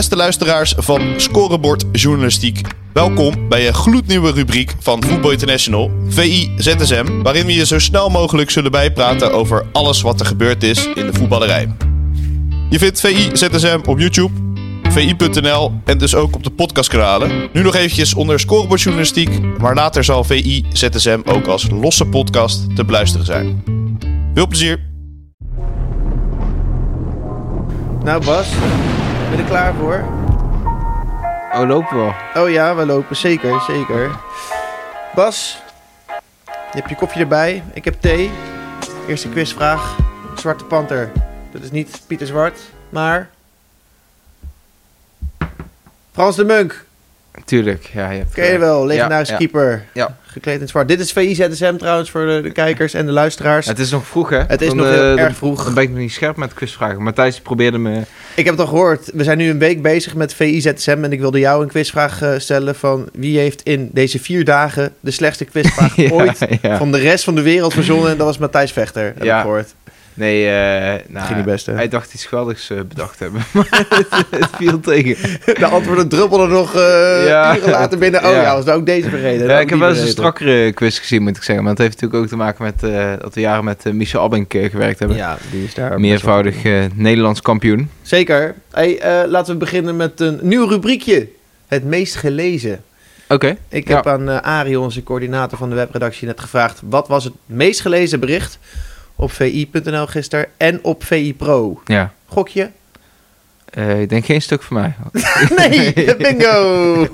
Beste luisteraars van Scorebord Journalistiek. Welkom bij een gloednieuwe rubriek van Voetbal International, VI ZSM, waarin we je zo snel mogelijk zullen bijpraten over alles wat er gebeurd is in de voetballerij. Je vindt VI ZSM op YouTube, VI.nl en dus ook op de podcastkanalen. Nu nog eventjes onder Scorebord Journalistiek, maar later zal VI ZSM ook als losse podcast te beluisteren zijn. Veel plezier! Nou Bas, ben je er klaar voor? Oh, lopen we al. Oh ja, we lopen, zeker, zeker. Bas, je hebt je koffie erbij, ik heb thee. Eerste quizvraag, Zwarte Panter. Dat is niet Pieter Zwart, maar... Frans de Munk, Tuurlijk, ja. Je hebt, ken je wel, legendarische ja, keeper. Ja. Gekleed in zwart. Dit is VI ZSM trouwens voor de, de kijkers en de luisteraars. Het is nog vroeg, hè? Het is Dan, nog eh, heel erg vroeg. Dan ben ik nog niet scherp met quizvragen. Matthijs probeerde me... Ik heb het al gehoord. We zijn nu een week bezig met VIZSM en ik wilde jou een quizvraag eh, stellen van wie heeft in deze vier dagen de slechtste quizvraag Ja, ooit van de rest van de wereld verzonnen en dat was Matthijs Vechter, heb Ja. ik gehoord. Nee, eh nou, Ging niet best, hè? hij dacht iets geweldigs eh, bedacht hebben. Maar het, het viel tegen. De antwoorden druppelden nog eh Ja. uren later binnen. Oh ja, Ja. was ook deze vergeten? Ja, Dat ik heb wel eens een strakkere quiz gezien, moet ik zeggen. Maar het heeft natuurlijk ook te maken met eh, dat we jaren met Michel Abink gewerkt hebben. Ja, die is daar. Meervoudig eh, Nederlands kampioen. Zeker. Hey, eh, laten we beginnen met een nieuw rubriekje. Het meest gelezen. Oké. Ik Ja. heb aan Arie, onze coördinator van de webredactie, net gevraagd... wat was het meest gelezen bericht op VI.nl gisteren en op VI Pro? Ja. Gokje? Eh, ik denk geen stuk voor mij. Nee, bingo!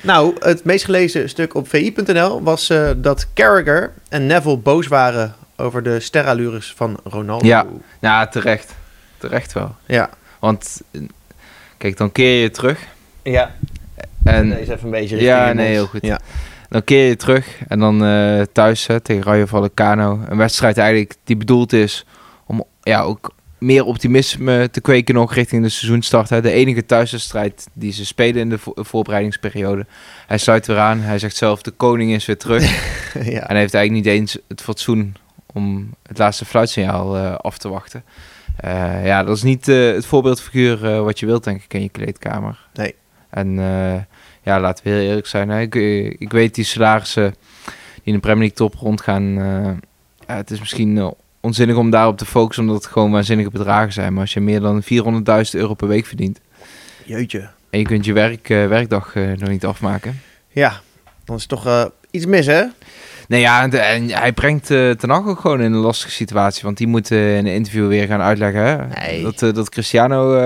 nou, het meest gelezen stuk op VI.nl was eh, dat Carragher en Neville boos waren over de sterallures van Ronaldo. Ja. Ja, terecht. Terecht wel. Ja. Want, kijk, dan keer je terug. Ja. En Deze even een beetje Ja, nee, heel goed. Ja. Dan keer je terug en dan eh, thuis hè, tegen Rayo Vallecano. Een wedstrijd eigenlijk die bedoeld is om ja, ook meer optimisme te kweken nog richting de seizoenstart. Hè. De enige thuiswedstrijd die ze spelen in de vo- voorbereidingsperiode. Hij sluit weer aan. Hij zegt zelf de koning is weer terug. ja. En hij heeft eigenlijk niet eens het fatsoen om het laatste fluitsignaal eh, af te wachten. Eh, ja, dat is niet het voorbeeldfiguur wat je wilt, denk ik, in je kleedkamer. Nee. En ja, laten we heel eerlijk zijn. Hè. Ik, eh, ik weet die salarissen die in de Premier League top rondgaan. eh, ja, het is misschien eh, onzinnig om daarop te focussen, omdat het gewoon waanzinnige bedragen zijn. Maar als je meer dan 400.000 euro per week verdient Jeutje. en je kunt je werk, werkdag eh, nog niet afmaken. Ja, dan is het toch eh, iets mis, hè? Nee, ja, en, de- en hij brengt eh Ten Hag ook gewoon in een lastige situatie. Want die moet in een interview weer gaan uitleggen hè, Nee. dat, eh, dat Cristiano eh,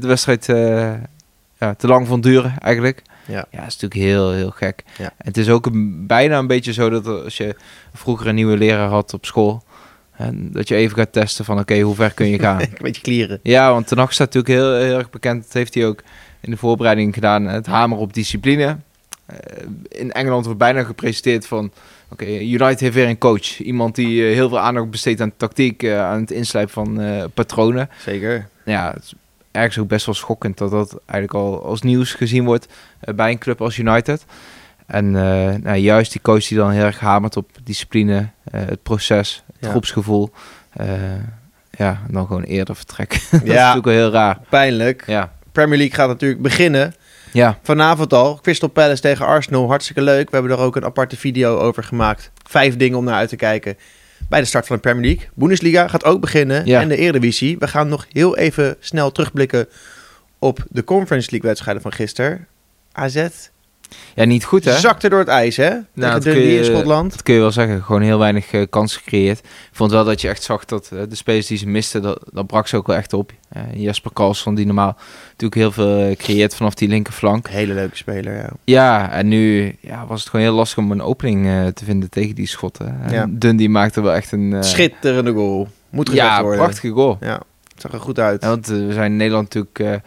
de wedstrijd eh, ja, te lang vond duren eigenlijk. Ja. ja, dat is natuurlijk heel, heel gek. Ja. Het is ook een, bijna een beetje zo dat als je vroeger een nieuwe leraar had op school... En dat je even gaat testen van oké, hoe ver kun je gaan? Een beetje klieren. Ja, want Ten Hag staat natuurlijk heel, heel erg bekend. Dat heeft hij ook in de voorbereiding gedaan. Het hamer op discipline. Eh, in Engeland wordt bijna gepresenteerd van... Oké, United heeft weer een coach. Iemand die eh, heel veel aandacht besteedt aan tactiek, eh, aan het inslijpen van patronen. Zeker. Ja, ergens ook best wel schokkend dat dat eigenlijk al als nieuws gezien wordt eh, bij een club als United. En eh, nou, juist die coach die dan heel erg hamert op discipline, eh, het proces, het Ja. groepsgevoel. ja, en dan gewoon eerder vertrekken. dat is Ja. natuurlijk wel heel raar. Pijnlijk. Ja, Premier League gaat natuurlijk beginnen. ja. Vanavond al, Crystal Palace tegen Arsenal. Hartstikke leuk. We hebben er ook een aparte video over gemaakt. Vijf dingen om naar uit te kijken bij de start van de Premier League. Bundesliga gaat ook beginnen Ja. en de Eredivisie. We gaan nog heel even snel terugblikken op de Conference League wedstrijden van gisteren. AZ ja, niet goed hè? zakte door het ijs, hè? Tegen dat kun je- in Schotland. Dat kun je wel zeggen. Gewoon heel weinig eh, kansen gecreëerd. Ik vond wel dat je echt zag dat eh, de spelers die ze misten, dat, dat brak ze ook wel echt op. Eh, Jesper Karlsson, die normaal natuurlijk heel veel creëert vanaf die linkerflank. Hele leuke speler, ja. Ja, en nu ja, was het gewoon heel lastig om een opening te vinden tegen die schotten. En Ja. Dundee maakte wel echt een... Schitterende goal. Moet gezegd Ja, worden. prachtige goal. Ja, het zag er goed uit. Ja, want we zijn in Nederland natuurlijk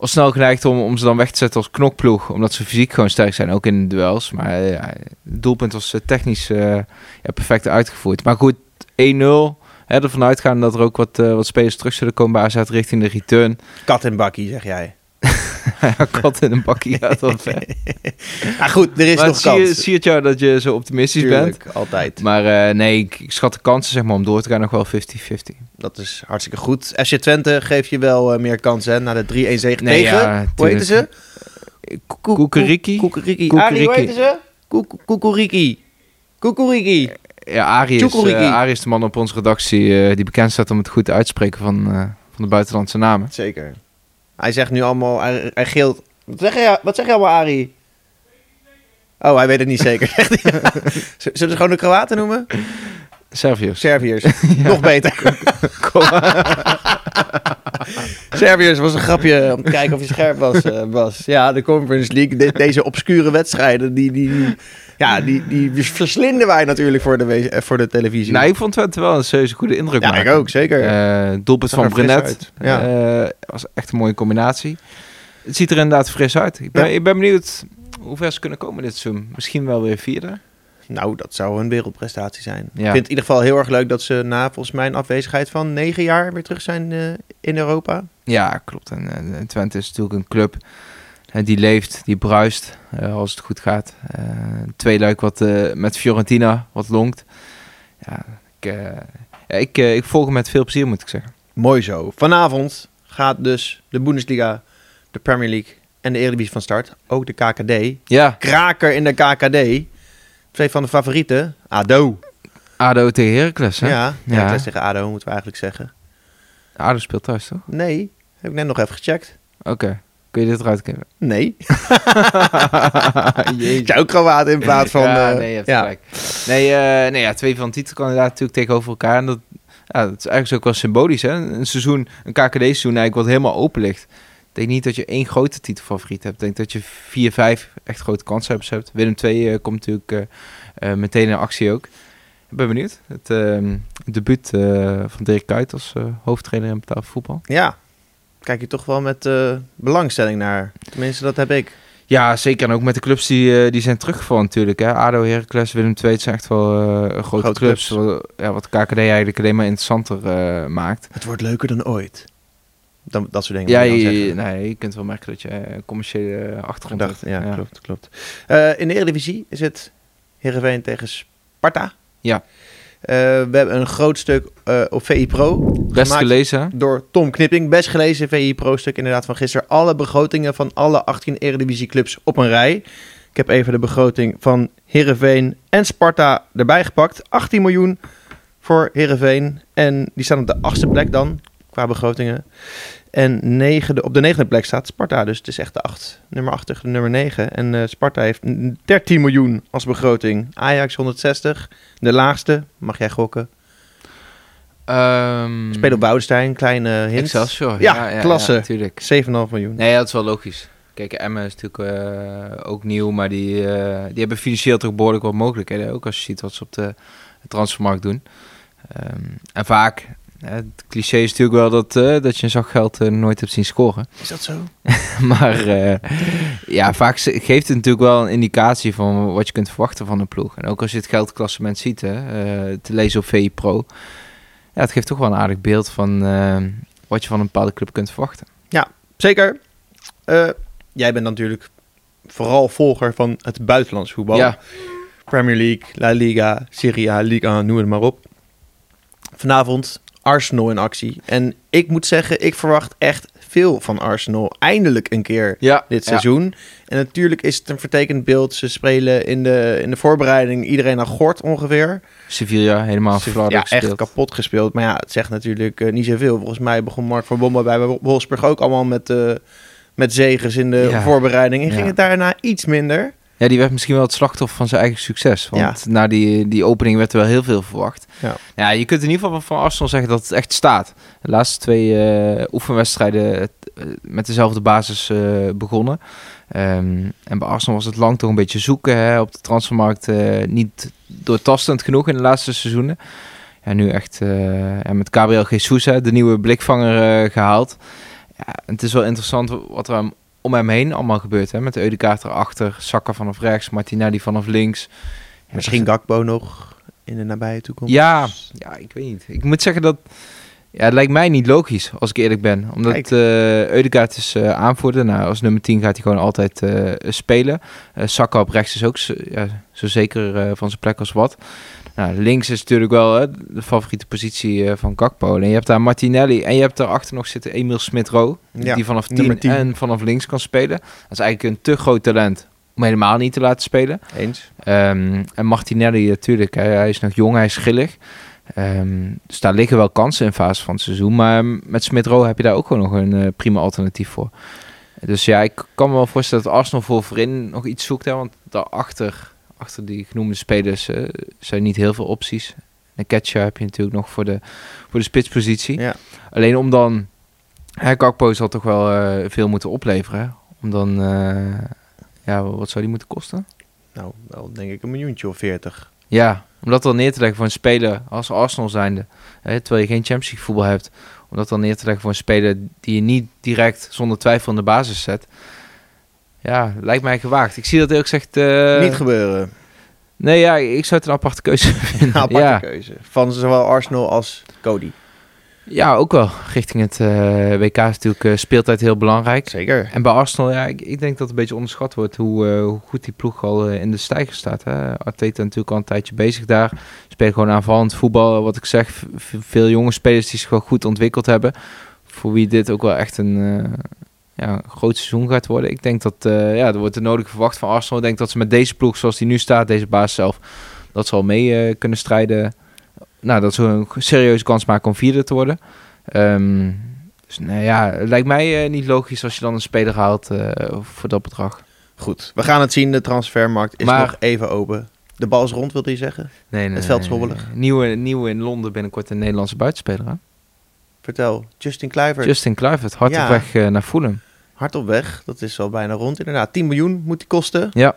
al snel geneigd om, om ze dan weg te zetten als knokploeg. Omdat ze fysiek gewoon sterk zijn, ook in de duels. Maar ja, het doelpunt was eh, technisch eh, ja, perfect uitgevoerd. Maar goed, 1-0. Hè, ervan uitgaan dat er ook wat, eh, wat spelers terug zullen komen bij AZ richting de return. Kat en bakkie, zeg jij. Kat in een bakkie gaat wel ver. Maar goed, er is Maar nog het zie, je- kans. zie het jou dat je zo optimistisch bent. Tuurlijk, altijd. Maar eh, nee, ik, ik schat de kansen zeg maar, om door te gaan nog wel 50-50. Dat is hartstikke goed. FC Twente geeft je wel eh, meer kans, hè, na de 3-1 zege Nee, tegen. ja, Hoe heette ze? Koek- Koekeriki? Koekeriki. Arie, hoe ze? Koek- Koekeriki. Koekeriki. Ja, Arie is, eh, Arie is de man op onze redactie eh, die bekend staat om het goed uitspreken van, eh, van de buitenlandse namen. Zeker. Hij zegt nu allemaal, hij, hij geelt. Wat zeg, je, wat zeg je allemaal, Arie? Oh, hij weet het niet zeker. Zullen we gewoon de Kroaten noemen? Serviërs. Serviërs. Nog beter. Serviërs was een grapje om te kijken of je scherp was, eh, Bas. Ja, de Conference League, de- deze obscure wedstrijden, die, die, ja, die, die verslinden wij natuurlijk voor de, eh, voor de televisie. Nou, ik vond Twente wel een serieuze goede indruk ja, maken. ik ook, zeker. Eh doelpunt van Brenet uit, ja. was echt een mooie combinatie. Het ziet er inderdaad fris uit. Ik ben, Ja. ik ben benieuwd hoe ver ze kunnen komen dit seizoen. Misschien wel weer vierde. Nou, dat zou een wereldprestatie zijn. Ja. Ik vind het in ieder geval heel erg leuk dat ze na volgens mij een afwezigheid van negen jaar weer terug zijn eh, in Europa. Ja, klopt. En, eh, Twente is natuurlijk een club eh, die leeft, die bruist als het goed gaat. Twee leuk wat met Fiorentina wat longt. Ja, ik, ik, ik volg hem met veel plezier, moet ik zeggen. Mooi zo. Vanavond gaat dus de Bundesliga, de Premier League en de Eredivisie van start. Ook de KKD. Ja, Kraker in de KKD. Twee van de favorieten. ADO. ADO tegen Heracles, hè? Ja, Ja. tegen ADO moeten we eigenlijk zeggen. ADO speelt thuis, toch? Nee, heb ik net nog even gecheckt. Oké. Kun je dit eruit knippen? Nee. Kroaat in plaats van... ja, eh, nee, je hebt ja. gelijk. Nee, eh, nee ja, twee van de titelkandidaten natuurlijk tegenover elkaar. En dat, ja, dat is eigenlijk ook wel symbolisch. Hè? Een seizoen, een KKD-seizoen eigenlijk wat helemaal open ligt. Ik denk niet dat je één grote titelfavoriet hebt. Ik denk dat je vier, vijf echt grote kanshebbers hebt. Willem II eh, komt natuurlijk eh, eh, meteen in actie ook. Ik ben benieuwd. Het ehm, debuut eh, van Dirk Kuyt als eh, hoofdtrainer in betaald voetbal. Ja. Kijk je toch wel met eh, belangstelling naar. Tenminste, dat heb ik. Ja, zeker. En ook met de clubs die, eh, die zijn teruggevallen natuurlijk. Hè. ADO, Heracles, Willem II, het zijn echt wel eh, grote, Grote clubs. clubs. Wat, ja, wat KKD eigenlijk alleen maar interessanter eh, maakt. Het wordt leuker dan ooit. Dan, dat soort dingen. Ja, je nee, je kunt wel merken dat je eh, commerciële achtergrond Gedacht, hebt. ja, klopt, klopt. Eh, in de Eredivisie is het Heerenveen tegen Sparta. Ja. Eh, we hebben een groot stuk eh, op VI Pro. Best gelezen. Door Tom Knipping. Best gelezen VI Pro stuk inderdaad van gisteren. Alle begrotingen van alle 18 Eredivisie clubs op een rij. Ik heb even de begroting van Heerenveen en Sparta erbij gepakt. 18 miljoen voor Heerenveen. En die staan op de achtste plek dan, qua begrotingen. En negende, op de negende plek staat Sparta. Dus het is echt de acht, nummer 8 tegen de nummer 9. En eh, Sparta heeft 13 miljoen als begroting. Ajax 160. De laagste, mag jij gokken. Ehm, Spelen op Boudestein, kleine hint. Excelsior. Ja, klasse. natuurlijk. 7,5 miljoen. Nee, dat is wel logisch. Kijk, Emmen is natuurlijk eh, ook nieuw, maar die, eh, die hebben financieel toch behoorlijk wat mogelijkheden. Ook als je ziet wat ze op de transfermarkt doen. Ehm, en vaak, het cliché is natuurlijk wel dat, eh, dat je een zak geld eh, nooit hebt zien scoren. Is dat zo? maar eh, ja, vaak geeft het natuurlijk wel een indicatie van wat je kunt verwachten van een ploeg. En ook als je het geldklassement ziet, hè, te lezen op VI Pro. Ja, het geeft toch wel een aardig beeld van wat je van een bepaalde club kunt verwachten. Zeker. Eh, jij bent natuurlijk vooral volger van het buitenlands voetbal. Ja, Premier League, La Liga, Serie A, Liga, 1, noem het maar op. Vanavond Arsenal in actie. En ik moet zeggen, ik verwacht echt veel van Arsenal. Eindelijk een keer ja dit ja. seizoen. En natuurlijk is het een vertekend beeld. Ze spelen in de, in de voorbereiding iedereen aan gort ongeveer. Sevilla helemaal ja, echt kapot gespeeld. Maar ja, het zegt natuurlijk eh, niet zoveel. Volgens mij begon Mark van Bommel bij Wolfsburg ook allemaal met, eh met zegens in de Ja. voorbereiding. En ging het daarna iets minder. Ja, die werd misschien wel het slachtoffer van zijn eigen succes. Want na die, die opening werd er wel heel veel verwacht. Ja. Ja, je kunt in ieder geval van Arsenal zeggen dat het echt staat. De laatste twee eh, oefenwedstrijden eh, met dezelfde basis eh, begonnen. Ehm, en bij Arsenal was het lang toch een beetje zoeken hè, op de transfermarkt. niet doortastend genoeg in de laatste seizoenen. Ja, nu echt ja, met Gabriel Jesus, hè, de nieuwe blikvanger, eh, gehaald. Ja, het is wel interessant wat er aan- om hem heen allemaal gebeurt. Hè? Met de Eudekaart erachter, Saka vanaf rechts, Martinelli vanaf links. Ja, Misschien dat Gakpo nog in de nabije toekomst. Ja, ja, ik weet niet. Ik moet zeggen dat Ja, het lijkt mij niet logisch, als ik eerlijk ben. Omdat Eudegaard is eh, aanvoerder. Nou, als nummer 10 gaat hij gewoon altijd eh, spelen. Saka op rechts is ook zo, ja, zo zeker van zijn plek als wat. Nou, links is natuurlijk wel hè, de favoriete positie eh, van Gakpo. En je hebt daar Martinelli en je hebt daarachter nog zitten Emil Smith-Rowe. Ja, die vanaf 10, nummer 10. en vanaf links kan spelen. Dat is eigenlijk een te groot talent om helemaal niet te laten spelen. Eens. Ehm, en Martinelli natuurlijk, hij, hij is nog jong, hij is schillig. Ehm, dus daar liggen wel kansen in fase van het seizoen. Maar met Smith-Rowe heb je daar ook gewoon nog een eh, prima alternatief voor. Dus ja, ik kan me wel voorstellen dat Arsenal voor voorin nog iets zoekt. Hè, want daarachter, achter die genoemde spelers, eh, zijn niet heel veel opties. En Ketcher heb je natuurlijk nog voor de, voor de spitspositie. Ja. Alleen om dan... Hè, Gakpo zal toch wel eh, veel moeten opleveren. hè? Om dan... eh, ja, wat zou die moeten kosten? Nou, wel denk ik een miljoentje of veertig. Ja, om dat dan neer te leggen voor een speler als Arsenal zijnde. Hè, terwijl je geen Champions League voetbal hebt. Om dat dan neer te leggen voor een speler die je niet direct zonder twijfel in de basis zet. Ja, lijkt mij gewaagd. Ik zie dat eerlijk gezegd... eh, Niet gebeuren. Nee, ja, ik zou het een aparte keuze vinden. Een aparte ja. keuze. Van zowel Arsenal als Cody. ja, ook wel. Richting het eh, WK is natuurlijk eh, speeltijd heel belangrijk. Zeker. En bij Arsenal, ja, ik, ik denk dat het een beetje onderschat wordt hoe, hoe goed die ploeg al in de stijger staat. Hè. Arteta natuurlijk al een tijdje bezig daar. Spelen gewoon aanvallend voetbal. Wat ik zeg, veel jonge spelers die zich wel goed ontwikkeld hebben. Voor wie dit ook wel echt een ja, een groot seizoen gaat worden. Ik denk dat, eh, ja, er wordt de nodige verwacht van Arsenal. Ik denk dat ze met deze ploeg zoals die nu staat, deze baas zelf, dat ze al mee eh, kunnen strijden. Nou, dat ze een serieuze kans maken om vierde te worden. Ehm, dus nou ja, het lijkt mij eh, niet logisch als je dan een speler haalt voor dat bedrag. Goed. We gaan het zien. De transfermarkt is Maar- nog even open. De bal is rond, wilde je zeggen? Nee, nee, Het veld is nee. Nieuwe, nieuwe in Londen binnenkort een Nederlandse buitenspeler. Hè? Vertel. Justin Kluivert. Justin Kluivert, hard Ja. op weg naar Fulham. Hard op weg. Dat is al bijna rond inderdaad. 10 miljoen moet die kosten. Ja.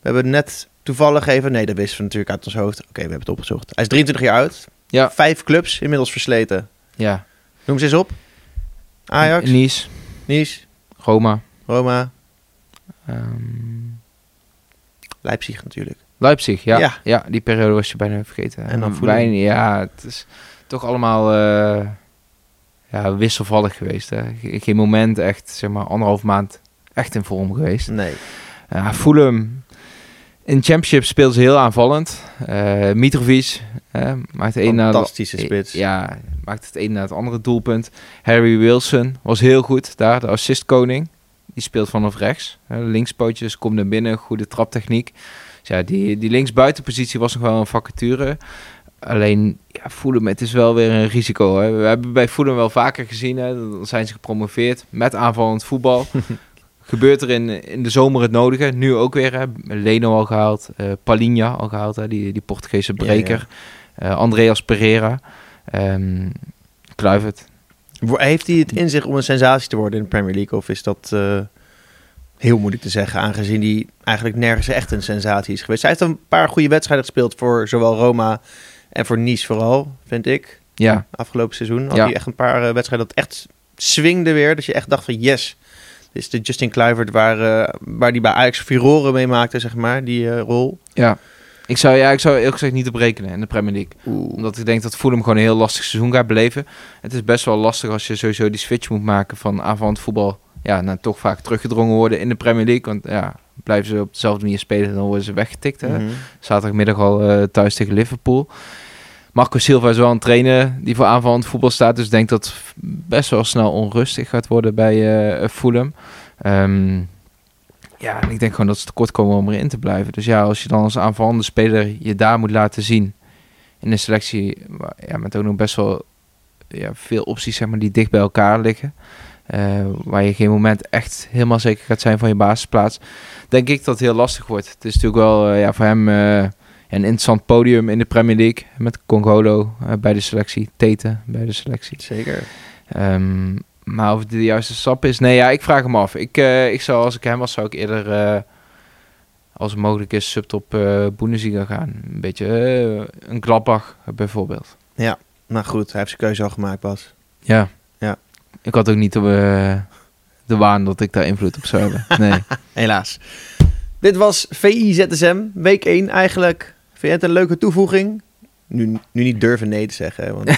We hebben net toevallig even... Nee, dat wisten we natuurlijk uit ons hoofd. Oké, we hebben het opgezocht. Hij is 23 jaar oud. Ja. Vijf clubs inmiddels versleten. Ja. Noem ze eens op. Ajax, Nice, Nice, Roma, Roma, ehm, Leipzig natuurlijk. Leipzig. Ja. Ja. ja. die periode was je bijna vergeten. En dan Fulham. Weinig- Ja, het is toch allemaal eh, ja, wisselvallig geweest. Hè. Ge- Geen moment echt, zeg maar, anderhalf maand echt in vorm geweest. Nee. Ja, Fulham. In Championship speelt ze heel aanvallend. Eh Mitrovic maakt de een na de spits. Ja, maakt het een na het andere doelpunt. Harry Wilson was heel goed daar, de assistkoning. Die speelt vanaf rechts. Eh, linkspootjes, komt naar binnen, goede traptechniek. Dus ja, die, die linksbuitenpositie was nog wel een vacature. Alleen, ja, Fulham, het is wel weer een risico. Hè. We hebben bij Fulham wel vaker gezien, hè, dan zijn ze gepromoveerd met aanvallend voetbal. Gebeurt er in, in de zomer het nodige. Nu ook weer, hè. Leno al gehaald, eh Palinha al gehaald, hè, die, die Portugese Ja, ja. breker. Eh, Andreas Pereira. Ehm Kluivert. Heeft hij het in zich om een sensatie te worden in de Premier League? Of is dat eh, heel moeilijk te zeggen, aangezien hij eigenlijk nergens echt een sensatie is geweest? Hij heeft een paar goede wedstrijden gespeeld voor zowel Roma en voor Nice vooral, vind ik. Ja, Afgelopen seizoen had Ja. hij echt een paar eh, wedstrijden dat echt swingde weer. Dat je echt dacht van yes, dit is de Justin Kluivert waar, eh, waar die bij Ajax Firoren mee maakte, zeg maar, die eh, rol. ja. Ik zou, ja, ik zou eerlijk gezegd niet op rekenen in de Premier League. Omdat ik denk dat Fulham gewoon een heel lastig seizoen gaat beleven. Het is best wel lastig als je sowieso die switch moet maken van aanvallend voetbal. Ja, naar toch vaak teruggedrongen worden in de Premier League. Want ja, blijven ze op dezelfde manier spelen, dan worden ze weggetikt. Hè? Mhm. Zaterdagmiddag al eh, thuis tegen Liverpool. Marco Silva is wel een trainer die voor aanvallend voetbal staat. Dus ik denk dat best wel snel onrustig gaat worden bij eh Fulham. Ehm, ja, en ik denk gewoon dat ze tekort komen om erin te blijven. Dus ja, als je dan als aanvallende speler je daar moet laten zien in een selectie ja, met ook nog best wel ja, veel opties zeg maar, die dicht bij elkaar liggen. Eh, waar je geen moment echt helemaal zeker gaat zijn van je basisplaats. Denk ik dat het heel lastig wordt. Het is natuurlijk wel eh, ja, voor hem eh, een interessant podium in de Premier League. Met Congolo bij de selectie, Tete bij de selectie. Zeker. Ehm, maar of het de juiste stap is, nee, ja, ik vraag hem af. Ik, ik zou, als ik hem was, zou ik eerder, als het mogelijk is, subtop eh Bundesliga gaan. Een beetje een Gladbach bijvoorbeeld. Nou goed, hij heeft zijn keuze al gemaakt, Bas. Ja. Ja. Ik had ook niet de, eh, de waan dat ik daar invloed op zou hebben. Nee. Helaas. Dit was VI ZSM, week 1 eigenlijk. Vind je het een leuke toevoeging? Nu, nu niet durven nee te zeggen. Want...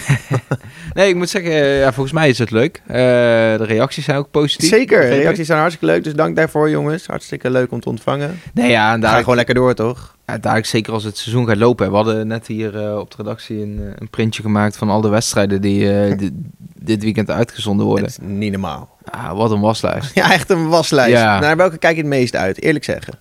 Nee, ik moet zeggen, eh, ja, volgens mij is het leuk. Eh, de reacties zijn ook positief. Zeker, ik. reacties zijn hartstikke leuk. Dus dank daarvoor, jongens. Hartstikke leuk om te ontvangen. Nee, ja, en Ga daar, je gewoon lekker door, toch? ja, daar zeker als het seizoen gaat lopen. We hadden net hier eh, op de redactie een, een printje gemaakt van al de wedstrijden die di- dit weekend uitgezonden worden. Het is niet normaal. Ah, wat een waslijst. Ja, echt een waslijst. Ja. Naar welke kijk je het meest uit? Eerlijk zeggen.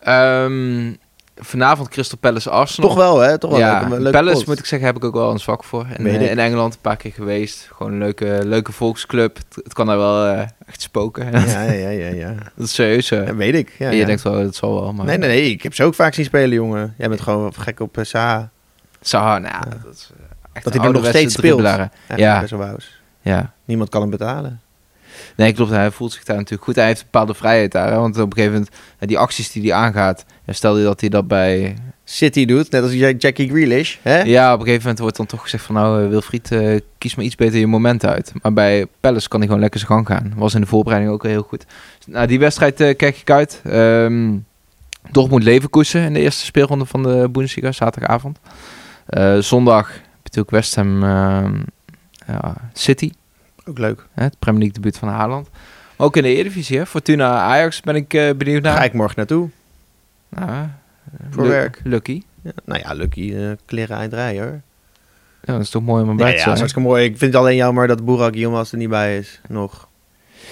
Ehm, vanavond Crystal Palace Arsenal. Toch wel, hè? Toch wel ja, leuk. Palace pot. moet ik zeggen, heb ik ook wel een zwak voor. En, eh, in Engeland een paar keer geweest. Gewoon een leuke, leuke volksclub. Het, het kan daar wel eh, echt spoken. Ja, ja, ja, ja. dat is serieus. eh. Ja, weet ik. Ja, En je ja. denkt wel, dat zal wel. Maar Nee, nee, nee. Ik heb ze ook vaak zien spelen, jongen. Jij bent gewoon gek op uh, Saha. Zaha, nou, dat is echt Dat hij nog steeds speelt. Ja. Best wel. Ja. Niemand kan hem betalen. Nee, klopt. Hij voelt zich daar natuurlijk goed. Hij heeft een bepaalde vrijheid daar. Hè? Want op een gegeven moment, eh, die acties die hij aangaat. Stel je dat hij dat bij... City doet, net als Ja- Jackie Grealish. Hè? Ja, op een gegeven moment wordt dan toch gezegd van... Nou, eh, Wilfried, eh, kies maar iets beter je moment uit. Maar bij Palace kan hij gewoon lekker zijn gang gaan. Was in de voorbereiding ook heel goed. Nou, die wedstrijd kijk ik uit. Ehm Dortmund-Leverkusen in de eerste speelronde van de Bundesliga, zaterdagavond. Eh, zondag heb je natuurlijk West Ham ehm, City. Ook leuk. Hè, het Premier League debuut van Haaland. Maar ook in de Eredivisie, hè. Fortuna Ajax ben ik eh, benieuwd naar. Ga ik morgen naartoe. Nou, eh, Voor werk. Lucky. Ja, nou ja, Lucky, eh kleren eindrij hoor. Ja, dat is toch mooi om Ja, erbij ja, te dat zijn. is hartstikke mooi. Ik vind het alleen jammer dat Boerak Yilmaz er niet bij is. Nog.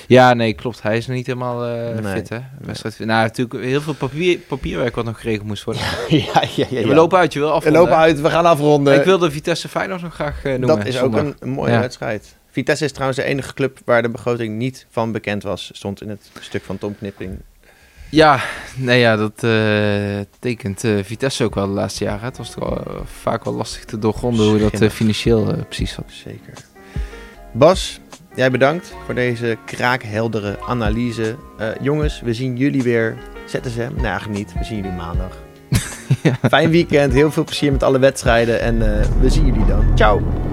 Ja, nee, klopt. Hij is niet helemaal Nee. fit, hè. Wedstrijd, nou, natuurlijk heel veel papier, papierwerk wat nog geregeld moest worden. ja, ja, ja, We lopen uit, je wil We afronden. lopen uit, we gaan afronden. Ik wilde Vitesse Feyenoord nog graag noemen. dat is zondag. ook een, een mooie Ja. wedstrijd. Vitesse is trouwens de enige club waar de begroting niet van bekend was. Stond in het stuk van Tom Knipping. Ja, nee, ja, dat eh, tekent eh, Vitesse ook wel de laatste jaren. Het was toch wel, eh, vaak wel lastig te doorgronden hoe dat financieel precies zat. Zeker. Bas, jij bedankt voor deze kraakheldere analyse. Jongens, we zien jullie weer. ZSM? Nee, eigenlijk niet. We zien jullie maandag. Ja. Fijn weekend, heel veel plezier met alle wedstrijden en we zien jullie dan. Ciao!